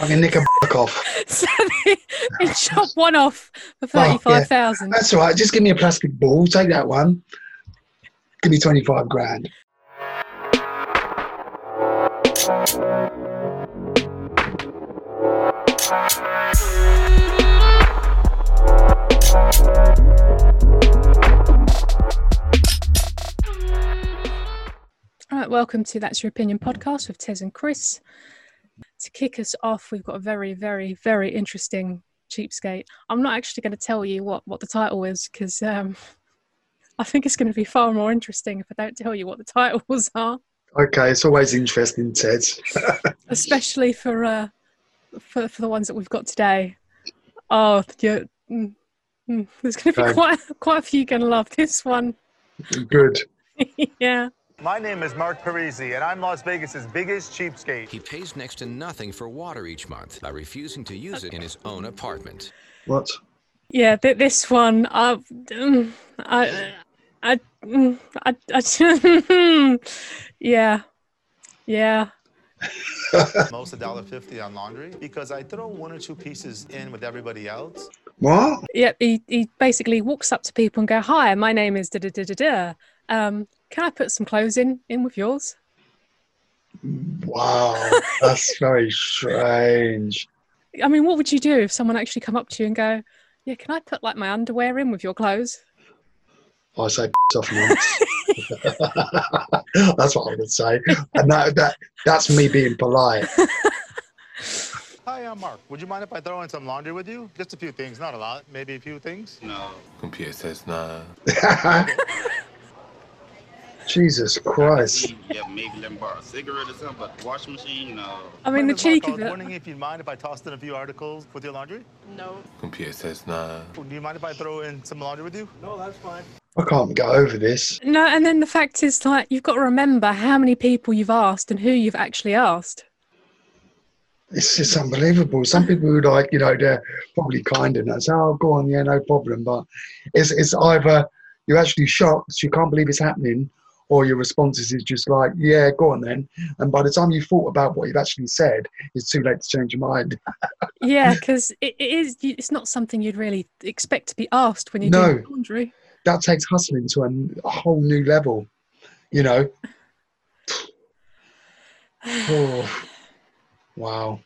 I can nick a buck off. so they, they shot one off for Oh, yeah. That's all right. Just give me a plastic ball. Take that one. Give me 25 grand. All right, welcome to That's Your Opinion podcast with Tez and Chris. To kick us off, we've got a very, very, very interesting cheapskate. I'm not actually going to tell you what, what the title is because um, I think it's going to be far more interesting if I don't tell you what the titles are, Okay, it's always interesting, Ted. especially for uh, for, for the ones that we've got today. Oh, yeah, mm, mm, there's going to be Okay. quite quite a few going to love this one. Good. yeah. My name is Mark Parisi, and I'm Las Vegas's biggest cheapskate. He pays next to nothing for water each month by refusing to use it in his own apartment. What? Yeah, th- this one, I, mm, I, I, mm, I, I yeah, yeah, Most a dollar fifty on laundry because I throw one or two pieces in with everybody else. What? yeah. He, he basically walks up to people and go, "Hi, my name is da da da da da. Um, can I put some clothes in in with yours?" Wow, that's very strange. I mean, what would you do if someone actually come up to you and go, "Yeah, can I put like my underwear in with your clothes?" Oh, I say off once. that's what I would say, and that, that that's me being polite. Hi, I'm Mark. Would you mind if I throw in some laundry with you? Just a few things, not a lot, maybe a few things. No. Computer says no. Jesus Christ! Yeah, maybe let me borrow a cigarette or something, but washing machine, no. I mean, the name is Mark. cheeky I was wondering if you'd mind if I tossed in a few articles with your laundry. No. Computer says no. Do you mind if I throw in some laundry with you? No, that's fine. I can't get over this. No, and then the fact is, like, you've got to remember how many people you've asked and who you've actually asked. It's just unbelievable. Some people who like, you know, they're probably kind and say, "Oh, go on, yeah, no problem." But it's it's either you're actually shocked, you can't believe it's happening, or your responses is just like, "Yeah, go on then." And by the time you thought about what you've actually said, it's too late to change your mind. Yeah, because it, it is. It's not something you'd really expect to be asked when you're No. doing laundry. That takes hustling to a, a whole new level, you know. Oh, wow,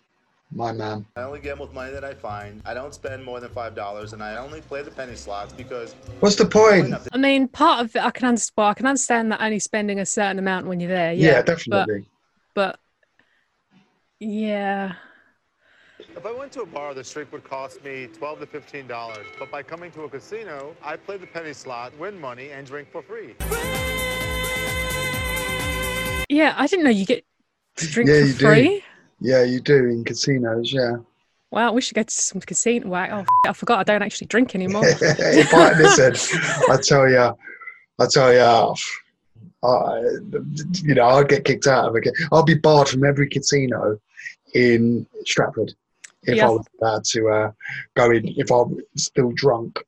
my man. I only gamble with money that I find. I don't spend more than five dollars, and I only play the penny slots because What's the point? I mean, part of it, I can understand. Well, I can understand that only spending a certain amount when you're there. Yeah, Yeah, definitely. But, yeah, If I went to a bar, the drink would cost me twelve to fifteen dollars. But by coming to a casino, I play the penny slot, win money, and drink for free. yeah. I didn't know you get to drink Yeah, for you do. Yeah, you do in casinos. Yeah. Wow, we should go to some casino. Wow, oh, I forgot. I don't actually drink anymore. if I listen, I tell you, I tell you, I, you know, I'll get kicked out of it. I'll be barred from every casino in Stratford if Yeah. I was allowed to uh, go in if I'm still drunk.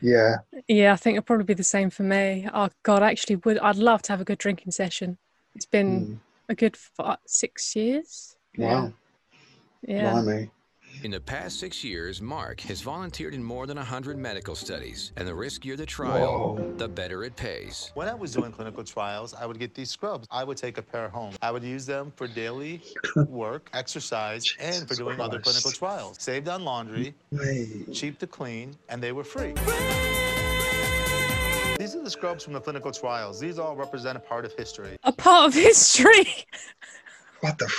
Yeah, yeah, I think it'll probably be the same for me. Oh God, I actually would. I'd love to have a good drinking session. It's been Mm. a good five, six years. Wow, Yeah. blimey. In the past six years, Mark has volunteered in more than 100 medical studies, and the riskier the trial, Whoa. the better it pays. When I was doing clinical trials, I would get these scrubs. I would take a pair home. I would use them for daily work, exercise, and for Jesus doing other clinical trials. Saved on laundry, Hey. cheap to clean, and they were free. These are the scrubs from the clinical trials. These all represent a part of history. A part of history. What the? F-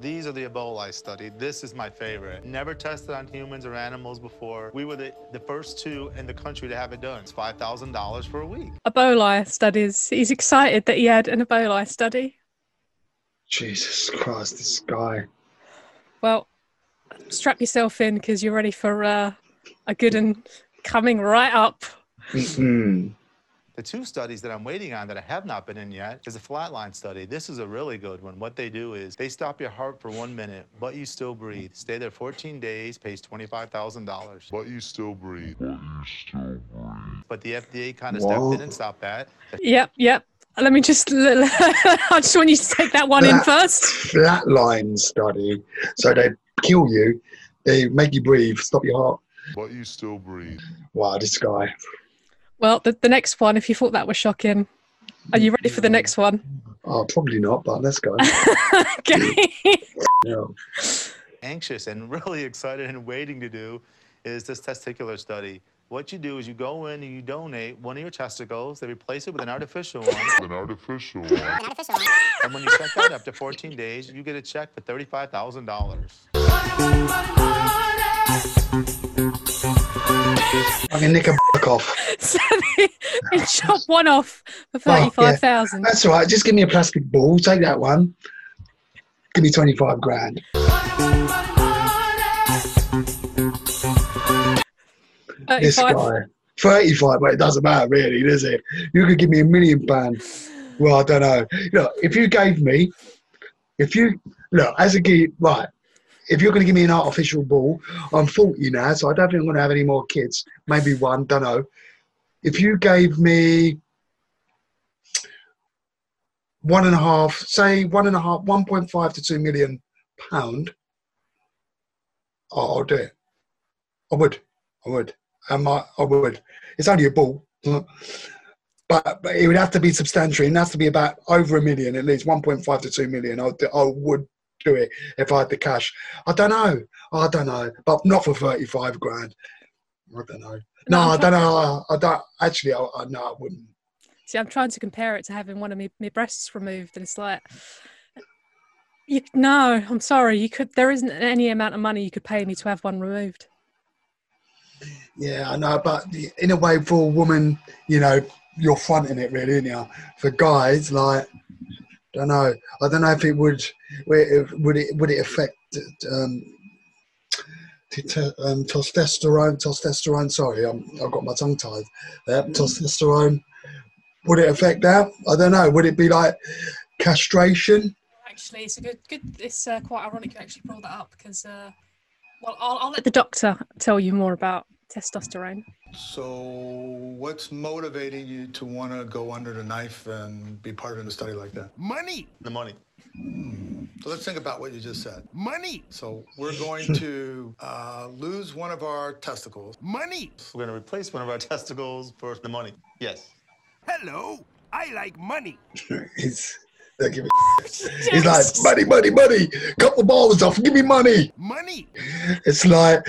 These are the Ebola I studied. This is my favorite. Never tested on humans or animals before. We were the, the first two in the country to have it done. It's $5,000 for a week. Ebola studies. He's excited that he had an Ebola study. Jesus Christ, this guy. Well, strap yourself in because you're ready for uh, a good and coming right up. Mm-mm. The two studies that I'm waiting on that I have not been in yet is a flatline study. This is a really good one. What they do is they stop your heart for one minute, but you still breathe. Stay there 14 days, pays $25,000. But you still breathe. But the FDA kind of Wow. stepped in and stopped that. Yep, yep. let me just. I just want you to take that one in first. Flatline study. So they kill you, they make you breathe, stop your heart. But you still breathe. Wow, this guy. Well, the, the next one, if you thought that was shocking, are you ready for the next one? Oh, probably not, but let's go. okay. Yeah. anxious and really excited and waiting to do is this testicular study. What you do is you go in and you donate one of your testicles, they replace it with an artificial one, An artificial one. and when you check out after 14 days, you get a check for $35,000. I can nick a off. they chop one off for Oh, yeah. That's all right. Just give me a plastic ball. Take that one. Give me 25 grand. This Thirty-five. guy. 35, but it doesn't matter really, does it? You could give me a million pound. Well, I don't know. Look, if you gave me, if you, look, as a kid, right, if you're going to give me an artificial ball, I'm 40 now, so I don't think I'm going to have any more kids. Maybe one, don't know. If you gave me one and a half, say one and a half, 1.5 to 2 million pound, I'll do it. I would. I would. I, I would. It's only a ball. But, but it would have to be substantial. It has to be about over a million, at least 1.5 to 2 million. I, I would do it if I had the cash. I don't know. I don't know. But not for 35 grand. I don't know. No, I'm I don't know. I, I don't. Actually, I, I, no, I wouldn't. See, I'm trying to compare it to having one of my, my breasts removed, and it's like, you, no, I'm sorry. You could. There isn't any amount of money you could pay me to have one removed. Yeah, I know, but in a way, for a woman, you know, you're fronting it, really, aren't you? For guys, like, don't know. I don't know if it would, would it would it, affect um, um, testosterone? Testosterone. Sorry, I'm, I've got my tongue tied. There, testosterone. Would it affect that? I don't know. Would it be like castration? Actually, it's a good, good. It's uh, quite ironic you actually brought that up because, uh, well, I'll, I'll let the doctor tell you more about testosterone. So, what's motivating you to want to go under the knife and be part of a study like that? Money, The money. So, let's think about what you just said. money, So, we're going to uh, lose one of our testicles. money. We're going to replace one of our testicles for the money. Yes. Hello, I like money. He's, they give it, he's like money, money, money. Cut the balls off. Give me money. Money, It's like,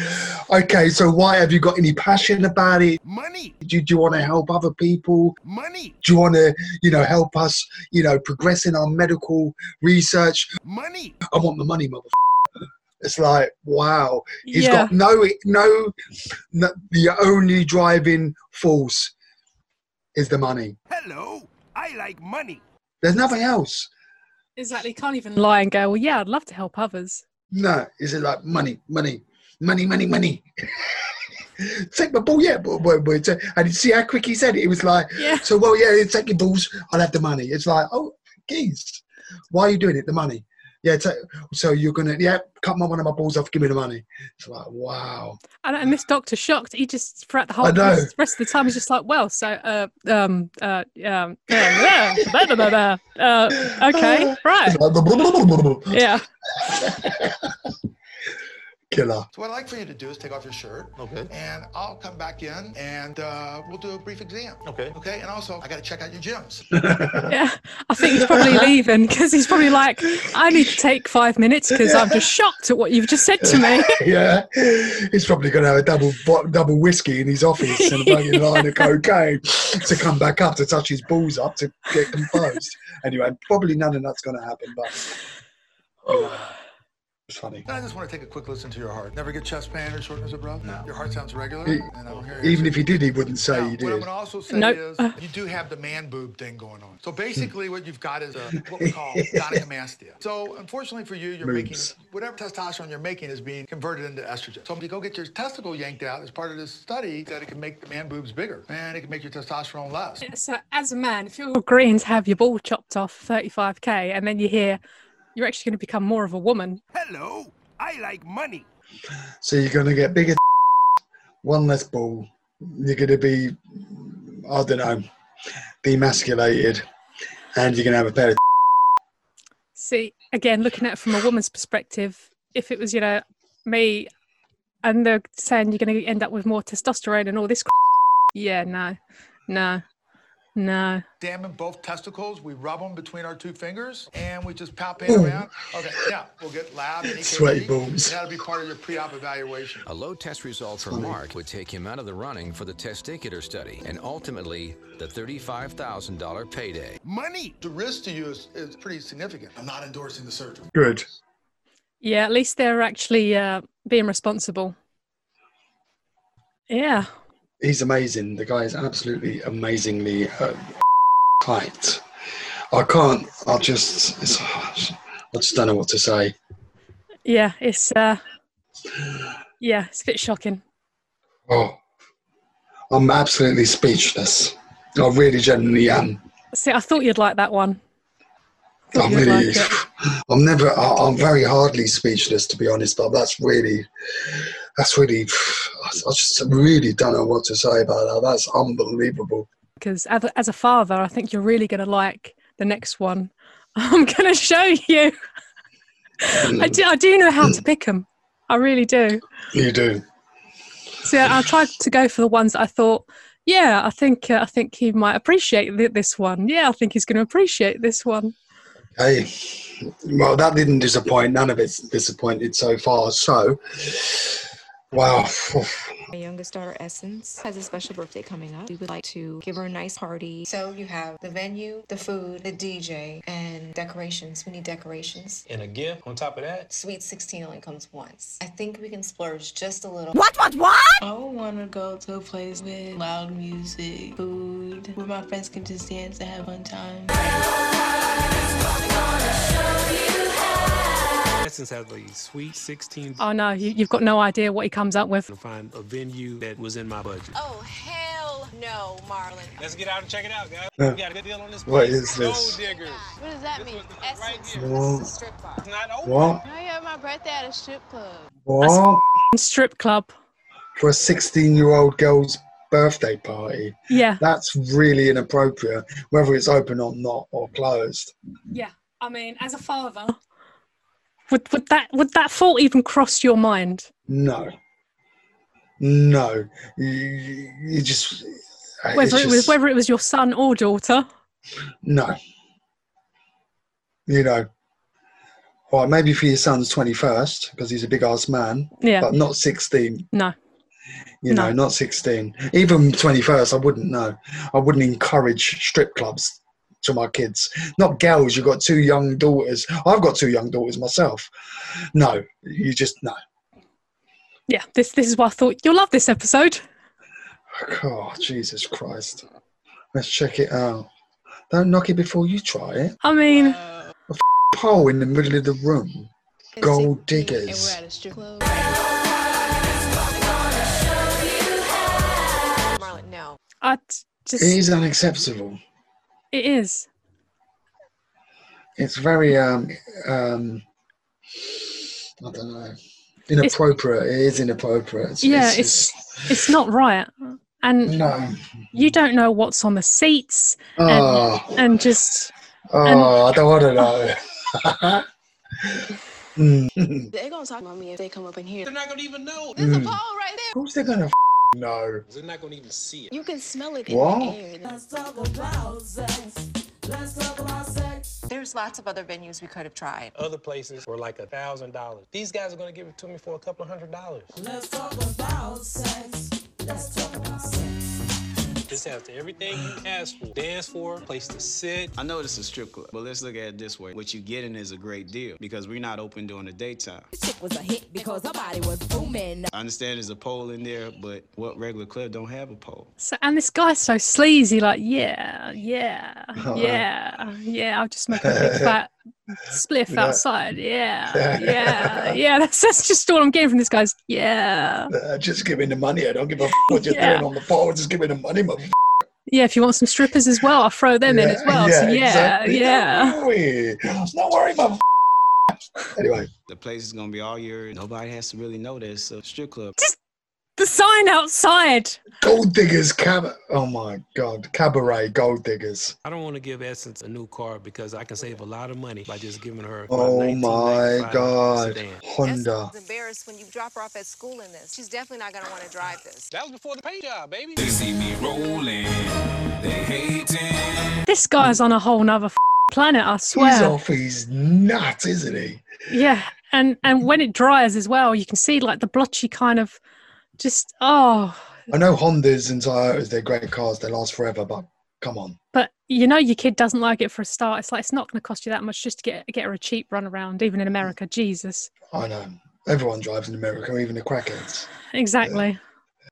okay, so why have you got any passion about it? money, Do, do you want to help other people? money, Do you want to, you know, help us, you know, progress in our medical research? money. I want the money, mother. It's like, wow. He's yeah, got no, no, no, the only driving force is the money. Hello, I like money. There's nothing else. exactly. Can't even lie and go. Well, yeah, I'd love to help others. No, is it like money, money, money, money, money? take my ball, yeah, but, but, but, and you see how quick he said it. It was like, Yeah. so well, yeah, take your balls. I'll have the money. It's like, oh, geez, why are you doing it? The money. Yeah, ta so you're gonna, yeah, cut my one of my balls off. Give me the money. It's like, wow. And, and this doctor shocked. He just throughout the whole rest, rest of the time he's just like, well, so uh um uh um yeah, blah, blah, blah, blah. uh okay, right, yeah. Killer. So, what I'd like for you to do is take off your shirt. Okay. And I'll come back in and uh, we'll do a brief exam. Okay. Okay. And also, I got to check out your gyms. Yeah, I think he's probably leaving because he's probably like, I need to take five minutes because I'm just shocked at what you've just said to me. yeah, he's probably going to have a double double whiskey in his office and a fucking line of cocaine to come back up to touch his balls up to get composed. Anyway, probably none of that's going to happen, but you know, it's funny. And I just want to take a quick listen to your heart. Never get chest pain or shortness of breath? No. Your heart sounds regular? E- and I don't Even if he did, he wouldn't say Now, he What I'm did. going to also say Nope. is you do have the man boob thing going on. So hmm. basically, what you've got is a, what we call gynecomastia. So unfortunately for you, you're Boobs. making whatever testosterone you're making is being converted into estrogen. So if you go get your testicle yanked out as part of this study, that it can make the man boobs bigger and it can make your testosterone less. So as a man, if you're agreeing to have your ball chopped off 35k and then you hear you're actually going to become more of a woman, Hello, I like money. So you're going to get bigger, one less ball. You're going to be, I don't know, demasculated. and you're gonna have a pair of. See, again, looking at it from a woman's perspective, if it was, you know, me and they're saying you're going to end up with more testosterone and all this, yeah, no, no, no. Damn both testicles. We rub them between our two fingers, and we just palpate around. Okay, yeah, we'll get lab and EKG. Sweaty balls. That'll be part of your pre-op evaluation. A low test result for Mark would take him out of the running for the testicular study and ultimately the $35,000 payday. Money! The risk to you is, is pretty significant. I'm not endorsing the surgery. Good. Yeah, at least they're actually uh, being responsible. Yeah, He's amazing. The guy is absolutely amazingly uh, tight. I can't. I just. It's, I just don't know what to say. yeah, it's uh, yeah, it's a bit shocking. Oh, I'm absolutely speechless. I really genuinely am. See, I thought you'd like that one. I'm really. like. I'm never. I, I'm very hardly speechless, to be honest. But that's really. That's really. I just really don't know what to say about that. That's unbelievable. because as a, father, I think you're really going to like the next one. I'm going to show you. I do, I do know how to pick them. I really do. You do. So I tried to go for the ones that I thought, yeah, I think uh, I think he might appreciate th- this one. Yeah, I think he's going to appreciate this one. Hey, well, that didn't disappoint. None of it's disappointed so far. So, wow. My youngest daughter, Essence, has a special birthday coming up. We would like to give her a nice party. So you have the venue, the food, the DJ, and decorations. We need decorations. And a gift on top of that. Sweet 16 only comes once. I think we can splurge just a little. What, what, what? I want to go to a place with loud music, food, where my friends can just dance and have fun time. Essence has a sweet 16 Oh no, you, you've got no idea what he comes up with. to find a venue that was in my budget. Oh, hell no, Marlon. Let's get out and check it out, guys. Yeah. We got a good deal on this. What place. is this? Gold diggers. What does that mean? Right here. What? Strip bar. It's not over. What? I have my birthday at a strip club. What? Strip club. For a 16 year old girl's birthday party? Yeah, That's really inappropriate, whether it's open or not or closed. yeah. I mean, as a father, would would that would that thought even cross your mind? No. No. You, just. Uh, whether it was whether it was your son or daughter. No. You know, Well, maybe for your son's 21st, because he's a big ass man, Yeah, but not 16. no. You know, not 16. Even 21st, I wouldn't know. I wouldn't encourage strip clubs to my kids. Not girls, you've got two young daughters. I've got two young daughters myself. No, you just, no. Yeah, this this is why I thought you'll love this episode. Oh, Jesus Christ. Let's check it out. Don't knock it before you try it. I mean, a Pole in the middle of the room. Gold diggers. at a strip club. Marlon, no. I just It is unacceptable. It is. It's very um um I don't know. Inappropriate. it is inappropriate. It's, Yeah, it's, it's it's not right, and no. you don't know what's on the seats, Oh, and just oh, I don't want to know. Mm. They're gonna talk about me if they come up in here. They're not gonna even know. There's a Mm. pole right there. Who's they gonna f- know? They're not gonna even see it. You can smell it in What? the air. There's lots of other venues we could have tried. Other places were like a thousand dollars. These guys are gonna give it to me for a couple of hundred dollars. This has everything you ask for. Dance for, place to sit. I know this is a strip club, but let's look at it this way. What you're getting is a great deal because we're not open during the daytime. Chick was a hit because her body was booming. I understand there's a pole in there, but what regular club don't have a pole? so. And this guy's so sleazy. Like, yeah, yeah, yeah, yeah. I'll just make a big fat spliff Yeah. outside. Yeah, yeah, yeah. That's that's just all I'm getting from this guy's. Yeah, Uh, just give me the money. I don't give a f- what you're Yeah. doing on the pole. Just give me the money, mother. yeah. If you want some strippers as well, I'll throw them in as well. so yeah, exactly. yeah. Don't worry. Don't worry, mother. Anyway, The place is gonna be all yours. Nobody has to really know this. So strip club. The sign outside. Gold diggers cab. Oh my god, cabaret gold diggers. I don't want to give Essence a new car because I can save a lot of money by just giving her. Oh my my 1995 god, sedan. Honda. embarrassed when you drop her off at school in this. She's definitely not gonna want to drive this. That was before the paint job, baby. They see me rolling, they hating. This guy's on a whole nother f- planet, I swear. He's swear. off his nuts, isn't he? Yeah, and and when it dries as well, you can see like the blotchy kind of just oh. I know Hondas and Toyotas, they're great cars, they last forever, but come on. But you know your kid doesn't like it for a start. It's like it's not going to cost you that much just to get get her a cheap run around, even in America. Jesus, I know. Everyone drives in America, even the crackheads. exactly.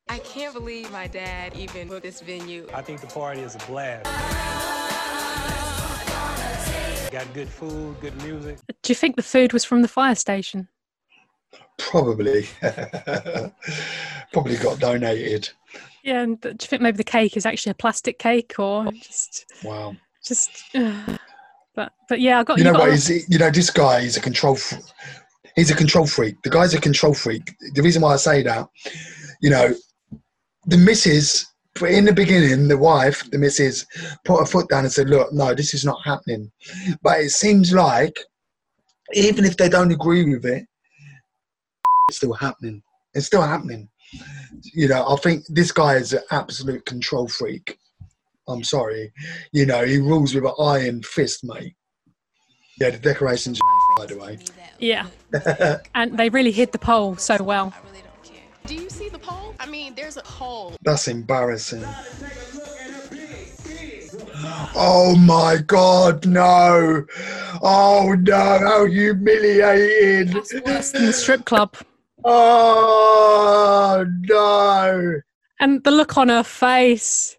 I can't believe my dad even booked this venue. I think the party is a blast. Got good food, good music. Do you think the food was from the fire station? Probably. Probably got donated. Yeah, and do you think maybe the cake is actually a plastic cake or just Wow. just? but but yeah, I got You know got what? He's, you know, this guy is a control. Fr- he's a control freak. The guy's a control freak. The reason why I say that, you know, the missus but in the beginning, the wife, the missus, put her foot down and said, "Look, no, this is not happening." But it seems like, even if they don't agree with it, it's still happening. It's still happening. You know, I think this guy is an absolute control freak. I'm sorry. You know, he rules with an iron fist, mate. Yeah, the decorations, by the way. yeah, and they really hid the pole so well. Do you see the pole? I mean, there's a pole. That's embarrassing. Oh my God, no. Oh no, how humiliating. Worse than the strip club. Oh no. And the look on her face,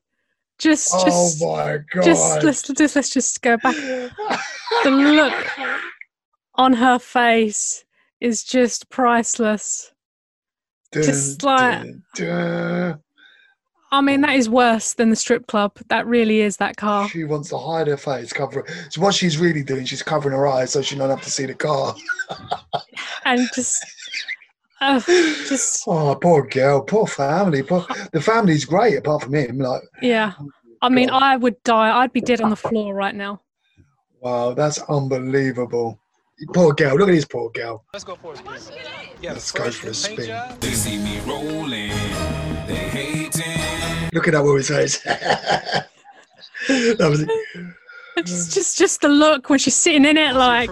just Oh just my God. just let's just let's just go back. the look on her face is just priceless. Dun, just like dun, dun. I mean, that is worse than the strip club. That really is that car. She wants to hide her face, cover So what she's really doing, she's covering her eyes so she don't have to see the car. And just, oh, just Oh, poor girl, poor family. Poor, the family's great apart from him. Like, yeah. Oh I mean, I would die. I'd be dead on the floor right now. wow, that's unbelievable. Poor girl, look at this poor girl. Let's go for a spin. Yeah, Let's go for a spin. They see me rolling, they hating. Look at that what he says. that was it. Just, just, just the look when she's sitting in it, like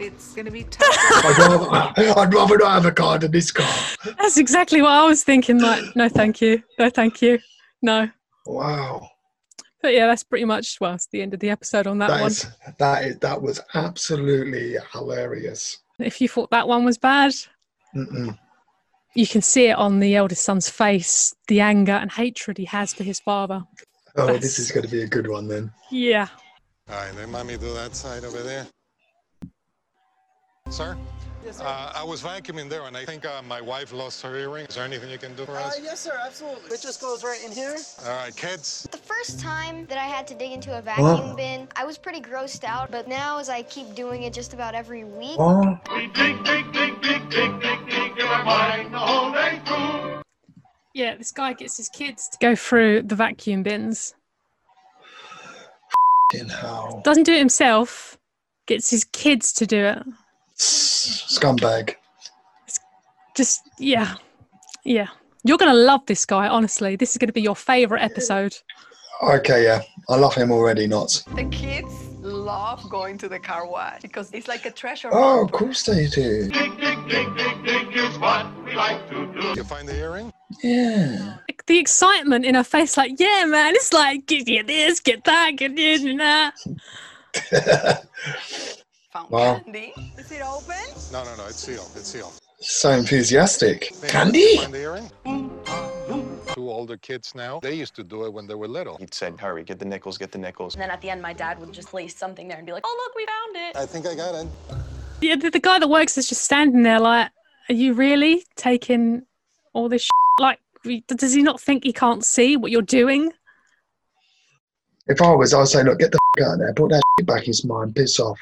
It's gonna be tough. I'd rather, I'd rather not have a car than this car. that's exactly what I was thinking. Like, no, thank you, no, thank you, no. Wow. But yeah, that's pretty much well, it's the end of the episode on that, That one. is that is that was absolutely hilarious. If you thought that one was bad, Mm-mm. you can see it on the eldest son's face, the anger and hatred he has for his father. Oh, this is going to be a good one then. Yeah. All right, let mommy do that side over there. Sir? yes, Uh, I was vacuuming there, and I think uh, my wife lost her earring. Is there anything you can do for Uh, us? yes, sir, absolutely. It just goes right in here. All right, kids. The first time that I had to dig into a vacuum Oh. bin, I was pretty grossed out, but now as I keep doing it just about every week, Oh. Yeah, this guy gets his kids to go through the vacuum bins. hell. Doesn't do it himself, gets his kids to do it. Scumbag. Just, yeah. Yeah. You're going to love this guy, honestly. This is going to be your favourite episode. Okay, yeah. I love him already, not. The kids love going to the car wash because it's like a treasure Oh, hunt. of course they do. You find the earring? Yeah. Like, the excitement in her face, like, yeah, man, it's like, get you this, get that, get this and that. Wow. Candy. Is it open? No, no, no. It's sealed. It's sealed. So enthusiastic. Hey, Candy? Find the earring? Two older kids now. They used to do it when they were little. He'd said, hurry, get the nickels, get the nickels. And then at the end, my dad would just place something there and be like, oh, look, we found it. I think I got it. Yeah, the, the guy that works is just standing there, like, are you really taking all this? Sh-? Like, does he not think he can't see what you're doing? If I was, I'd say, look, get the f- out of there, put that shit back in his mind, piss off.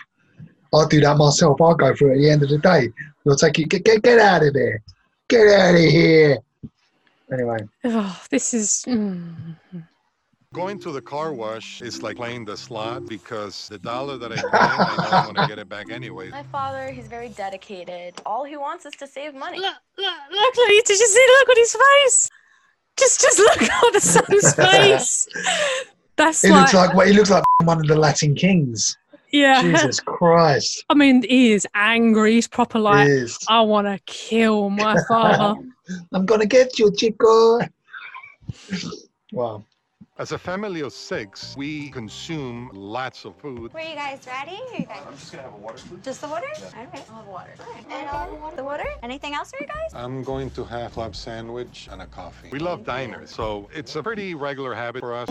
I'll do that myself. I'll go through it at the end of the day. You'll take it, get, get, get out of there. Get out of here. Anyway, Oh, this is. mm. Going to the car wash is like playing the slot because the dollar that I pay, I know I'm gonna get it back anyway. My father, he's very dedicated. All he wants is to save money. Look, look, look, look, did you see? Look at his face. Just, just look at the son's face. That's he like, looks like well, he looks like one of the Latin kings. Yeah. Jesus Christ. I mean, he is angry. He's proper like, He. I want to kill my father. I'm gonna get you, Chico. Wow. As a family of six, we consume lots of food. Were you guys ready? You guys... I'm just gonna have a water. Just the water? All right. I'll have water. And uh, the water? Anything else for you guys? I'm going to have club sandwich and a coffee. We love diners, so it's a pretty regular habit for us.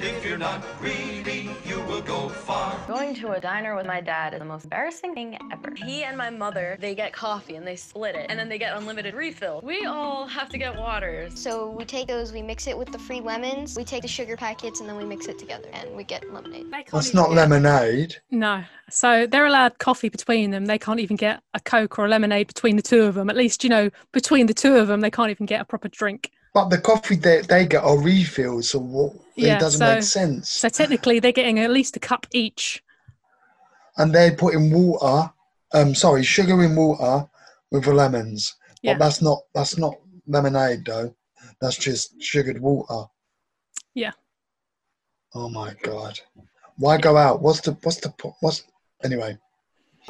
If you're not greedy, you will go far. Going to a diner with my dad is the most embarrassing thing ever. He and my mother, they get coffee and they split it, and then they get unlimited refill. We all have to get waters. So we take those, we mix it with the free lemons, we take the sugar packets, and then we mix it together, and we get lemonade. That's not lemonade. No. So they're allowed coffee between them. They can't even get a Coke or a lemonade between the two of them. At least, you know, between the two of them, they can't even get a proper drink. But the coffee they, they get are refills, so what, it doesn't so, make sense. So technically, they're getting at least a cup each. And they're putting water, um, sorry, sugar in water with the lemons. Yeah. But that's not that's not lemonade though. That's just sugared water. Yeah. Oh my god. Why go out? What's the what's the what's anyway?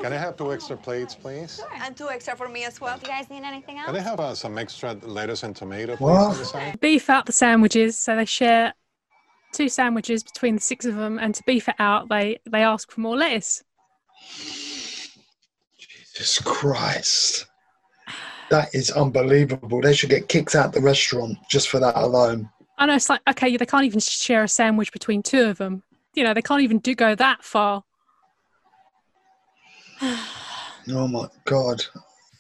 Can I have two extra plates, please? And two extra for me as well. Do you guys need anything else? Can I have uh, some extra lettuce and tomato, please, on the side? Beef out the sandwiches. So they share two sandwiches between the six of them. And to beef it out, they, they ask for more lettuce. Jesus Christ. That is unbelievable. They should get kicked out the restaurant just for that alone. I know it's like, okay, they can't even share a sandwich between two of them. You know, they can't even do go that far. Oh my god.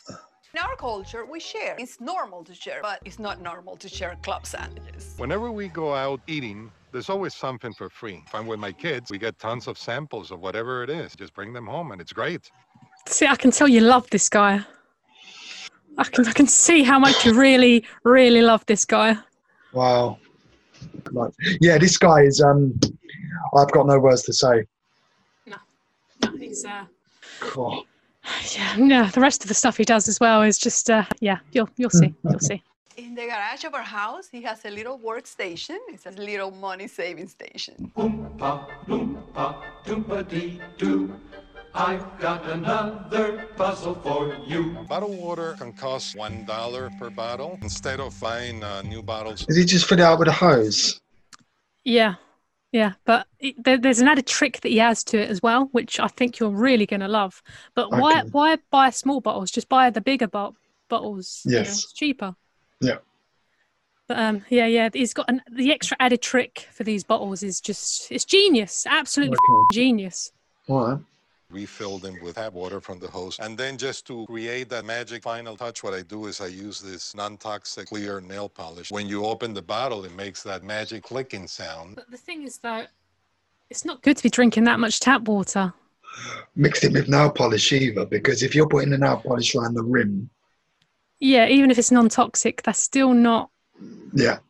In our culture, we share. It's normal to share, but it's not normal to share club sandwiches. Whenever we go out eating, there's always something for free. If I'm with my kids, we get tons of samples of whatever it is. Just bring them home, and it's great. See, I can tell you love this guy. I can, I can see how much you really, really love this guy. Wow. Yeah, this guy is um I've got no words to say. He's, uh, God. yeah, yeah, the rest of the stuff he does as well is just, uh, yeah, you'll, you'll see, you'll see. In the garage of our house, he has a little workstation. It's a little money saving station. I've got another puzzle for you. Bottled water can cost one dollar per bottle instead of buying uh, new bottles. Did he just fill it out with a hose? Yeah, yeah, but it, there, there's an added trick that he has to it as well, which I think you're really going to love. But why Okay. why buy small bottles? Just buy the bigger bo- bottles. you know, Yes. it's cheaper. Yeah. But um, yeah, yeah, he's got an, the extra added trick for these bottles is just it's genius, absolutely Okay. genius. All right. Refill them with tap water from the hose. And then just to create that magic final touch, what I do is I use this non-toxic clear nail polish. When you open the bottle, it makes that magic clicking sound. But the thing is though, it's not good to be drinking that much tap water. Mixed it with nail polish either, because if you're putting the nail polish around the rim, Yeah, even if it's non-toxic, that's still not. yeah.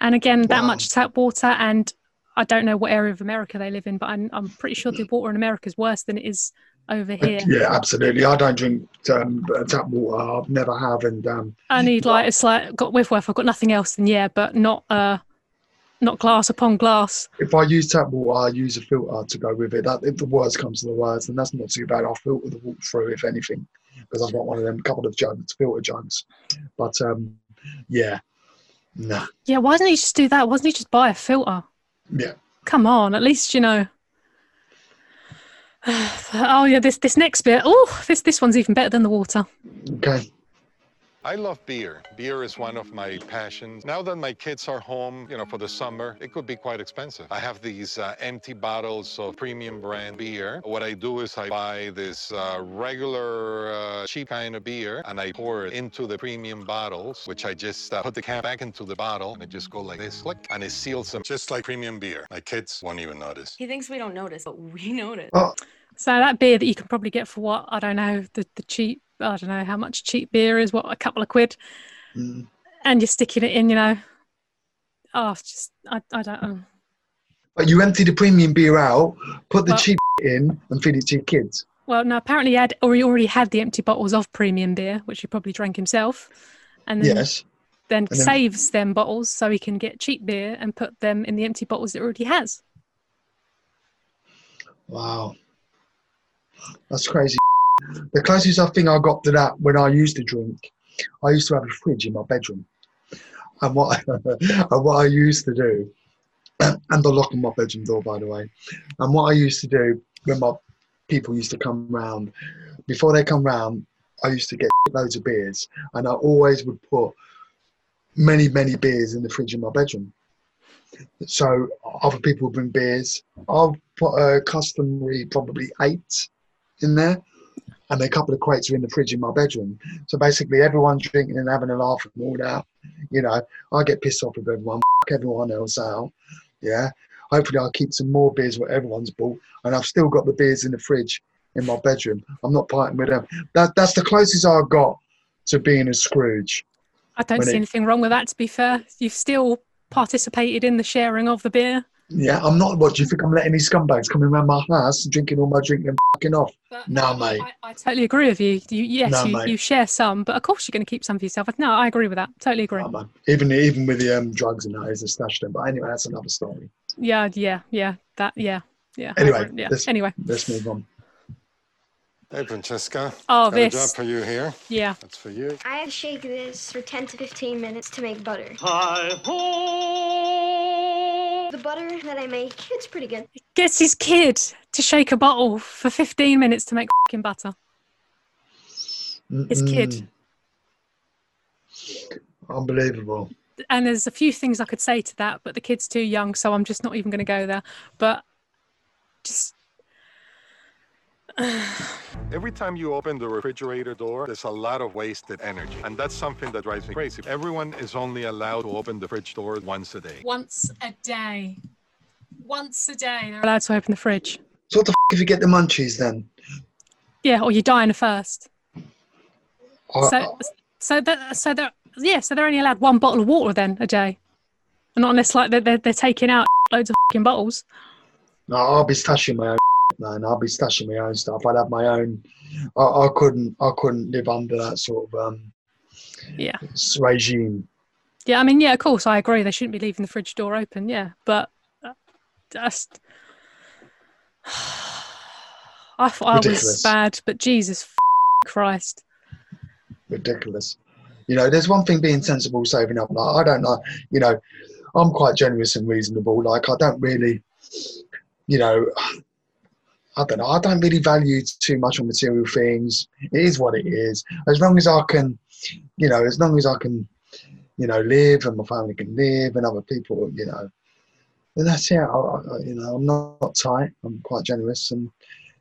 And again, that Wow. much tap water, and I don't know what area of America they live in, but I'm, I'm pretty sure the water in America is worse than it is over here. Yeah, absolutely. I don't drink um, tap water. I've never have, and um, I need like it's like got Whitworth. I've got nothing else than yeah, but not uh, not glass upon glass. if I use tap water, I use a filter to go with it. That if the worst comes to the worst, and that's not too bad. I'll filter the water through if anything, because I've got one of them couple of jugs, filter jugs. But um, yeah, nah, Yeah, why didn't he just do that? Why didn't he just buy a filter? Yeah. Come on, at least you know. oh yeah, this this next bit. Oh, this this one's even better than the water. Okay. I love beer. Beer is one of my passions. Now that my kids are home, you know, for the summer, it could be quite expensive. I have these uh, empty bottles of premium brand beer. What I do is I buy this uh, regular uh, cheap kind of beer and I pour it into the premium bottles, which I just uh, put the cap back into the bottle and I just go like this, click, and it seals them just like premium beer. My kids won't even notice. He thinks we don't notice, but we notice. Oh, So that beer that you can probably get for what I don't know the the cheap I don't know how much cheap beer is what a couple of quid, Mm. and you're sticking it in you know. Oh, just I I don't know. But you empty the premium beer out, put the Well- cheap in, and feed it to your kids. Well, no, apparently he had or he already had the empty bottles of premium beer, which he probably drank himself, and then Yes. then And then- saves them bottles so he can get cheap beer and put them in the empty bottles that already has. Wow. That's crazy. The closest I think I got to that when I used to drink, I used to have a fridge in my bedroom. And what, and what I used to do, and the lock on my bedroom door, by the way. And what I used to do when my people used to come round, before they come round, I used to get loads of beers, and I always would put many, many beers in the fridge in my bedroom. So other people would bring beers. I'll put a customary probably eight in there, and a couple of crates are in the fridge in my bedroom. So basically, everyone's drinking and having a laugh and all that. You know, I get pissed off with everyone, f- everyone else out. Yeah. Hopefully, I'll keep some more beers what everyone's bought, and I've still got the beers in the fridge in my bedroom. I'm not parting with them. That that's the closest I've got to being a Scrooge. I don't see it- anything wrong with that. To be fair, you've still participated in the sharing of the beer. Yeah, I'm not. What do you think? I'm letting these scumbags coming around my house, drinking all my drink and fucking off? No, mate. I totally agree with you. you yes, No, you, you share some, but of course you're going to keep some for yourself. No, I agree with that. Totally agree. Even even with the um, drugs and that, is a stash them. But anyway, that's another story. Yeah, yeah, yeah. That, yeah, yeah. Anyway, agree. yeah. let's, Anyway, let's move on. Hey, Francesca. Oh, Got a this. job for you here. yeah. That's for you. I have to shake this for 10 to 15 minutes to make butter. The butter that I make, it's pretty good. Gets his kid to shake a bottle for 15 minutes to make fucking butter. His kid. Unbelievable. And there's a few things I could say to that, but the kid's too young, so I'm just not even going to go there. But just Every time you open the refrigerator door, there's a lot of wasted energy. And that's something that drives me crazy. Everyone is only allowed to open the fridge door once a day. once a day. Once a day. They're allowed to open the fridge. So what the f- if you get the munchies then? Yeah, or you die in a first. I- So, so that, so they're, yeah, so they're only allowed one bottle of water then a day, and not unless like they're, they're, they're taking out loads of fucking bottles. No, I'll be stashing my own man. I'll be stashing my own stuff. I'd have my own. I, I couldn't. I couldn't live under that sort of um, Yeah, regime. yeah. I mean, yeah, of course, I agree. They shouldn't be leaving the fridge door open. Yeah, but uh, just. I thought I was bad, but Jesus f- Christ. Ridiculous. You know, there's one thing being sensible, saving up. Like I don't know. You know, I'm quite generous and reasonable. Like I don't really. You know. I don't know. I don't really value too much on material things. It is what it is. As long as I can, you know, as long as I can, you know, live and my family can live and other people, you know, then that's it. I, I, you know, I'm not, tight. I'm quite generous, and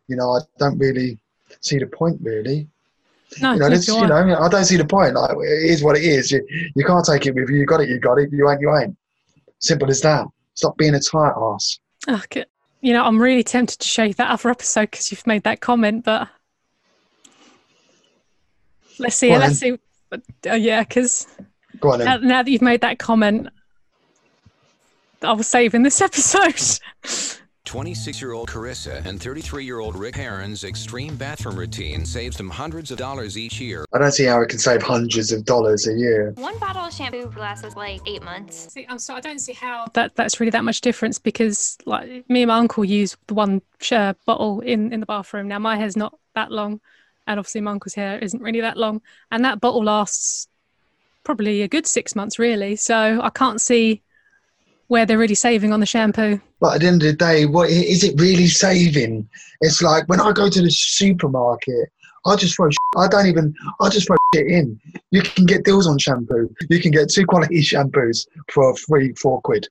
you know, I don't really see the point really. No, you know, this, you I. know, I don't see the point. Like it is what it is. You, you can't take it with you. You got it. You got it. You ain't. You ain't. Simple as that. Stop being a tight ass. Oh, good. You know, I'm really tempted to show you that other episode because you've made that comment, but let's see. Let's see. But, uh, yeah, because Go on then. now, now that you've made that comment, I was saving this episode. 26 year old Carissa and 33 year old Rick Heron's extreme bathroom routine saves them hundreds of dollars each year. I don't see how it can save hundreds of dollars a year. One bottle of shampoo lasts like eight months. See, I'm sorry, I don't see how that that's really that much difference because like me and my uncle use the one share bottle in in the bathroom. Now my hair's not that long, and obviously my uncle's hair isn't really that long, and that bottle lasts probably a good six months really. So I can't see where they're really saving on the shampoo. But at the end of the day, what is it really saving? It's like when I go to the supermarket, I just throw. sh- I don't even. I just throw it in. You can get deals on shampoo. You can get two quality shampoos for three, four quid.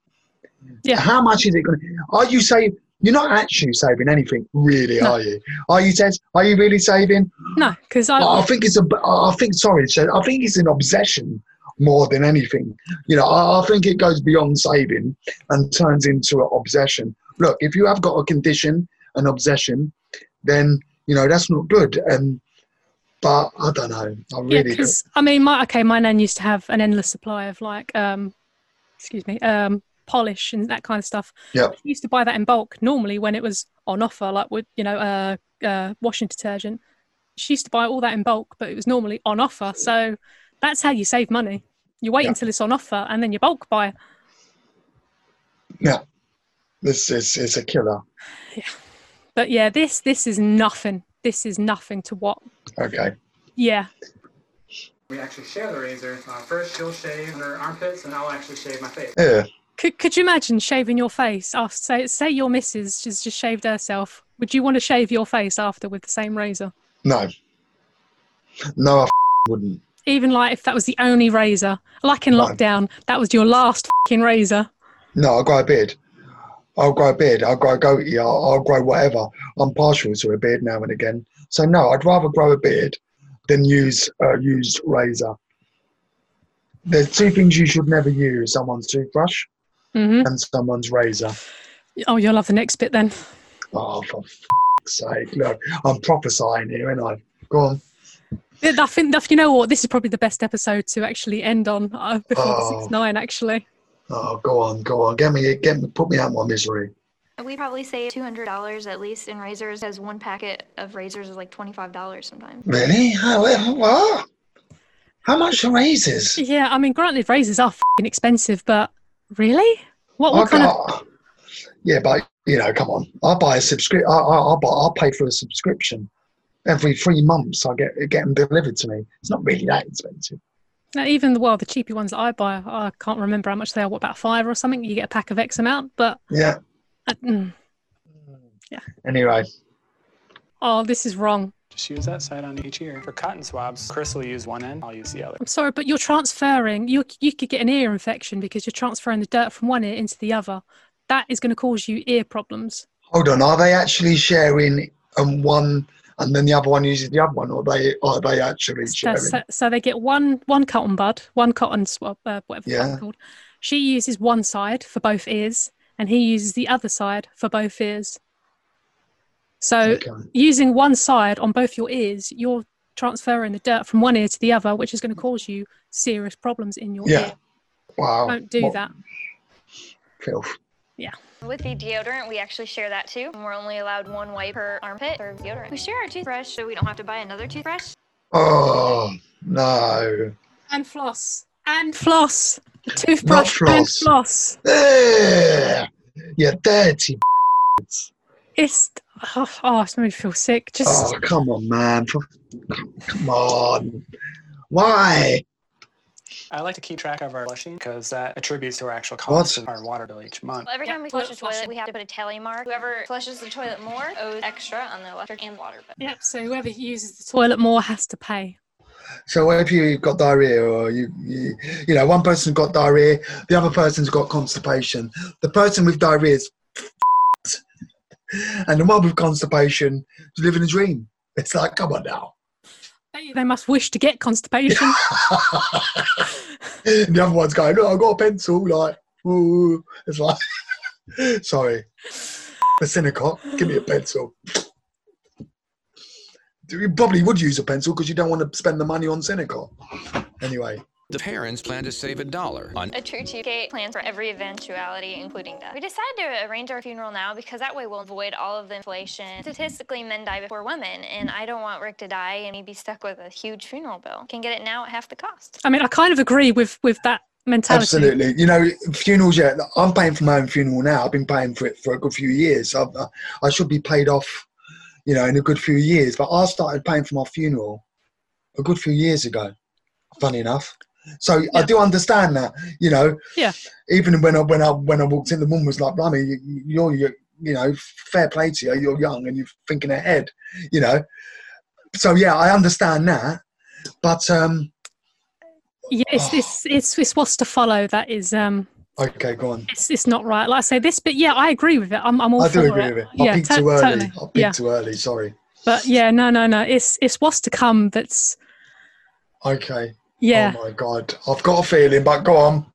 Yeah. How much is it going to? Are you saving? You're not actually saving anything, really, are you? Are you, Tess? Are you really saving? No, because I, I think it's a. I think sorry, I think it's an obsession more than anything. You know, I, I think it goes beyond saving and turns into an obsession. Look, if you have got a condition, an obsession, then you know that's not good. And but I don't know. I Yeah, really because I mean, my okay, my nan used to have an endless supply of like, um, excuse me, um, polish and that kind of stuff. Yeah. She used to buy that in bulk normally when it was on offer, like with you know, uh, uh, washing detergent. She used to buy all that in bulk, but it was normally on offer. So that's how you save money. You wait Yeah. until it's on offer and then you bulk buy. yeah. This is is a killer. Yeah, but yeah, this this is nothing. This is nothing to what. Okay. Yeah, We actually share the razor. Uh, first, she'll shave her armpits, and I'll actually shave my face. Yeah. Could, could you imagine shaving your face after say say your missus just just shaved herself? Would you want to shave your face after with the same razor? No. No, I wouldn't. Even like if that was the only razor, like in No. lockdown, that was your last fucking razor. No, I'll grow a beard. I'll grow a beard. I'll grow a goatee. I'll, I'll grow whatever. I'm partial to a beard now and again. So no, I'd rather grow a beard than use uh, used razor. There's two things you should never use: someone's toothbrush hmm and someone's razor. Oh, you'll love the next bit then. Oh, for f***'s sake! Look, I'm prophesying here, and I go on. Yeah, I think that you know what, this is probably the best episode to actually end on uh, before the Oh. six nine. Actually, Oh, go on, go on. Get me, get me, put me out of my misery. We probably save two hundred dollars at least in razors, as one packet of razors is like twenty five dollars sometimes. Really? How? What? How much are razors? yeah. I mean, granted, razors are fucking expensive, but really, what what kind of? Yeah, but you know, come on. I'll buy a subscription. I, I, I buy. I'll pay for a subscription every three months. I get get them delivered to me. It's not really that expensive. Now, even the well, the cheapy ones that I buy, I can't remember how much they are. What about five or something? You get a pack of X amount, but Yeah. uh, mm. Anyway, oh, this is wrong. Just use that side on each ear. For cotton swabs, Chris will use one end, I'll use the other. I'm sorry, but you're transferring. You you could get an ear infection because you're transferring the dirt from one ear into the other. That is going to cause you ear problems. hold on. Are they actually sharing um, one, and then the other one uses the other one, or they or they actually So, sharing? so, so they get one one cotton bud, one cotton swab, uh, whatever Yeah. it's called. She uses one side for both ears, and he uses the other side for both ears. So using one side on both your ears, you're transferring the dirt from one ear to the other, which is going to cause you serious problems in your Yeah. ear. Wow. Don't do What that. Filth. Yeah. With the deodorant, we actually share that too. We're only allowed one wipe per armpit for deodorant. We share our toothbrush so we don't have to buy another toothbrush. Oh no. And floss. And floss. The toothbrush and floss. floss. Ugh, you dirty. It's oh, oh it's made me feel sick. Just Oh come on, man. Come on. Why? I like to keep track of our flushing because that attributes to our actual cost What? of our water bill each month. Every time we flush a toilet toilet, we have to put a tally mark. Whoever flushes the toilet more owes extra on the electric and water bill. Yep, so whoever uses the toilet more has to pay. So if you've got diarrhea, or you, you, you know, one person's got diarrhea, the other person's got constipation. The person with diarrhea is, and the one with constipation is living a dream. It's like, come on now. They, must wish to get constipation. The other one's going, oh, I've got a pencil. Like, ooh. It's like, sorry. The Senokot, give me a pencil. You probably would use a pencil because you don't want to spend the money on Senokot. Anyway. The parents plan to save a dollar on A true cheapskate plans for every eventuality, including death. We decided to arrange our funeral now because that way we'll avoid all of the inflation. Statistically, men die before women, and I don't want Rick to die and he'd be stuck with a huge funeral bill. Can get it now at half the cost. I mean, I kind of agree with with that mentality. Absolutely. You know, funerals, yeah, I'm paying for my own funeral now. I've been paying for it for a good few years. I've, uh, I should be paid off, you know, in a good few years. But I started paying for my funeral a good few years ago, funny enough. So I do understand that, you know, Yeah. even when I, when I, when I walked in, the woman was like, Blimey, you- you're, you're, you know, fair play to you. You're young and you're thinking ahead, you know. So yeah, I understand that. But, um, Yeah, it's, it's it's it's what's to follow that is um okay, go on. it's it's not right. Like I say, this but yeah, I agree with it. I'm I'm all for it. I do agree it. with it. I yeah, peaked to- too early. totally. I peaked yeah, too early. Sorry. but yeah, no, no, no. It's it's what's to come. That's Okay. Yeah. Oh my god, I've got a feeling, but go on.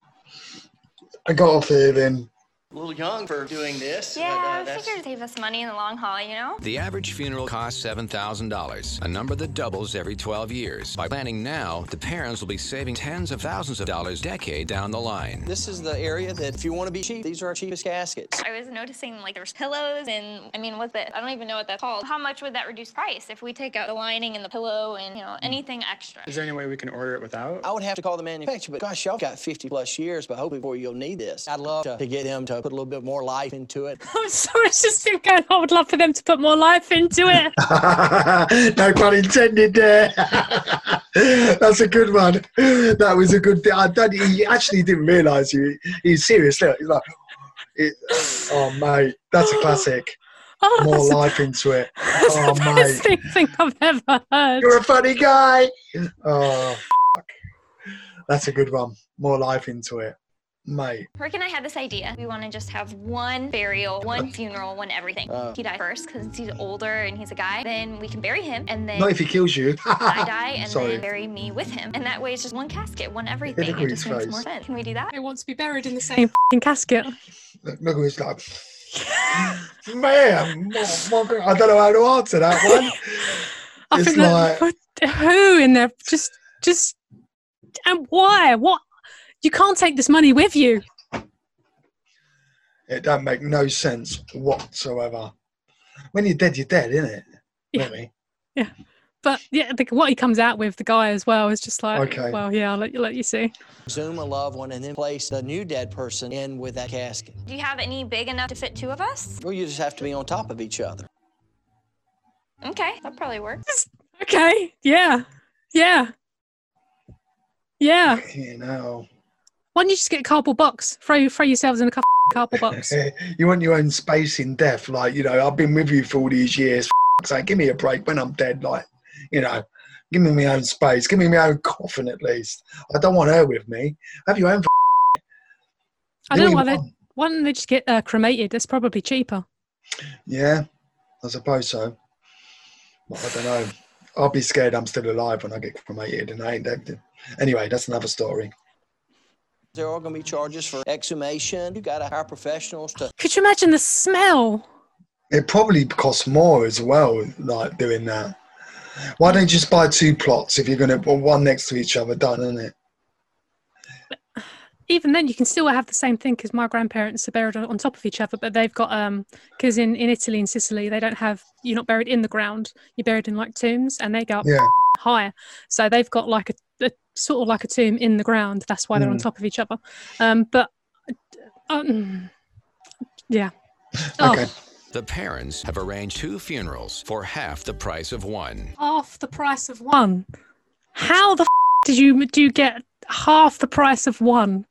I got a feeling. A little young for doing this. Yeah, but, uh, I that's- figured save us money in the long haul, you know? The average funeral costs $7,000, a number that doubles every 12 years. By planning now, the parents will be saving tens of thousands of dollars decade down the line. This is the area that if you want to be cheap, these are our cheapest caskets. I was noticing like there's pillows and I mean, what's it? I don't even know what that's called. How much would that reduce price if we take out the lining and the pillow and you know anything extra? Is there any way we can order it without? I would have to call the manufacturer, but gosh, y'all got 50 plus years, but hopefully before you'll need this. I'd love to, to get them to put a little bit more life into it. I'm sorry, it's just still going. I would love for them to put more life into it. no pun intended there. That's a good one. That was a good. I don't, he actually didn't realise you. He's serious. Look, he's like, it, oh mate, that's a classic. Oh, More that's the- life into it. That's Oh the best mate, thing, thing I've ever heard. you're a funny guy. Oh, fuck. that's a good one. More life into it, mate. Rick and I had this idea. We want to just have one burial, one funeral, one everything. Uh. he died first because he's older and he's a guy. Then we can bury him, and then Not if he kills you. I die, and Sorry. then bury me with him. And that way, it's just one casket, one everything. at It just makes face. more sense. Can we do that? It wants to be buried in the same fing casket. Look, look who's like, man, my- my I don't know how to answer that one. I it's think like, that who in there? Just, just, and why? What? You can't take this money with you. it don't make no sense whatsoever. When you're dead, you're dead, isn't it? Yeah. Really? Yeah, but yeah, the, what he comes out with, the guy as well, is just like, Okay. well, yeah, I'll let you let you see. Zoom a loved one and then place the new dead person in with that casket. Do you have any big enough to fit two of us? Well, you just have to be on top of each other. Okay, that probably works. Okay, yeah, yeah, yeah. You know, Why don't you just get a cardboard box? Throw throw yourselves in a cardboard box. you want your own space in death. Like, you know, I've been with you for all these years. So give me a break when I'm dead. Like, you know, give me my own space. Give me my own coffin at least. I don't want her with me. Have your own. I Do don't know why they why don't they just get uh, cremated? That's probably cheaper. Yeah, I suppose so. But I don't know. I'll be scared I'm still alive when I get cremated and I ain't dead. Anyway, that's another story. There are going to be charges for exhumation. You got to hire professionals to. Could you imagine the smell? It probably costs more as well, like doing that. Why don't you just buy two plots if you're going to put one next to each other? Done, isn't it? Even then, you can still have the same thing because my grandparents are buried on on top of each other, but they've got um because in in Italy and Sicily they don't have you're not buried in the ground, you're buried in like tombs, and they go up Yeah. higher. So they've got like a, a sort of like a tomb in the ground. That's why they're on Mm. top of each other. Um, but um, yeah. Oh, Okay. The parents have arranged two funerals for half the price of one. half the price of one. How the f- did you do you get half the price of one?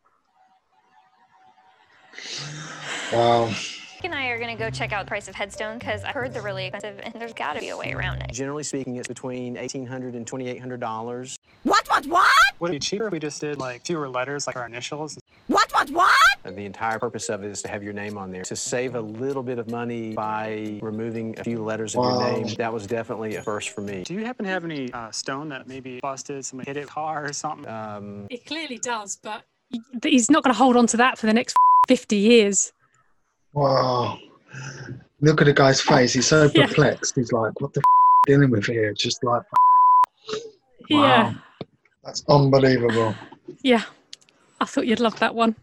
Wow. Rick and I are gonna go check out the price of headstone because I heard they're really expensive, and there's got to be a way around it. Generally speaking, it's between $1,800 and $2,800. What? What? What? Would it be cheaper if we just did like fewer letters, like our initials? What? What? What? And the entire purpose of it is to have your name on there. To save a little bit of money by removing a few letters of Wow. your name, that was definitely a first for me. Do you happen to have any uh, stone that maybe busted, somebody hit it car or something? Um, It clearly does, but he's not going to hold on to that for the next fifty years. Wow. Look at the guy's face. He's so Yeah. perplexed. He's like, what the f- dealing with here? Just like, wow. Yeah, That's unbelievable. yeah. I thought you'd love that one.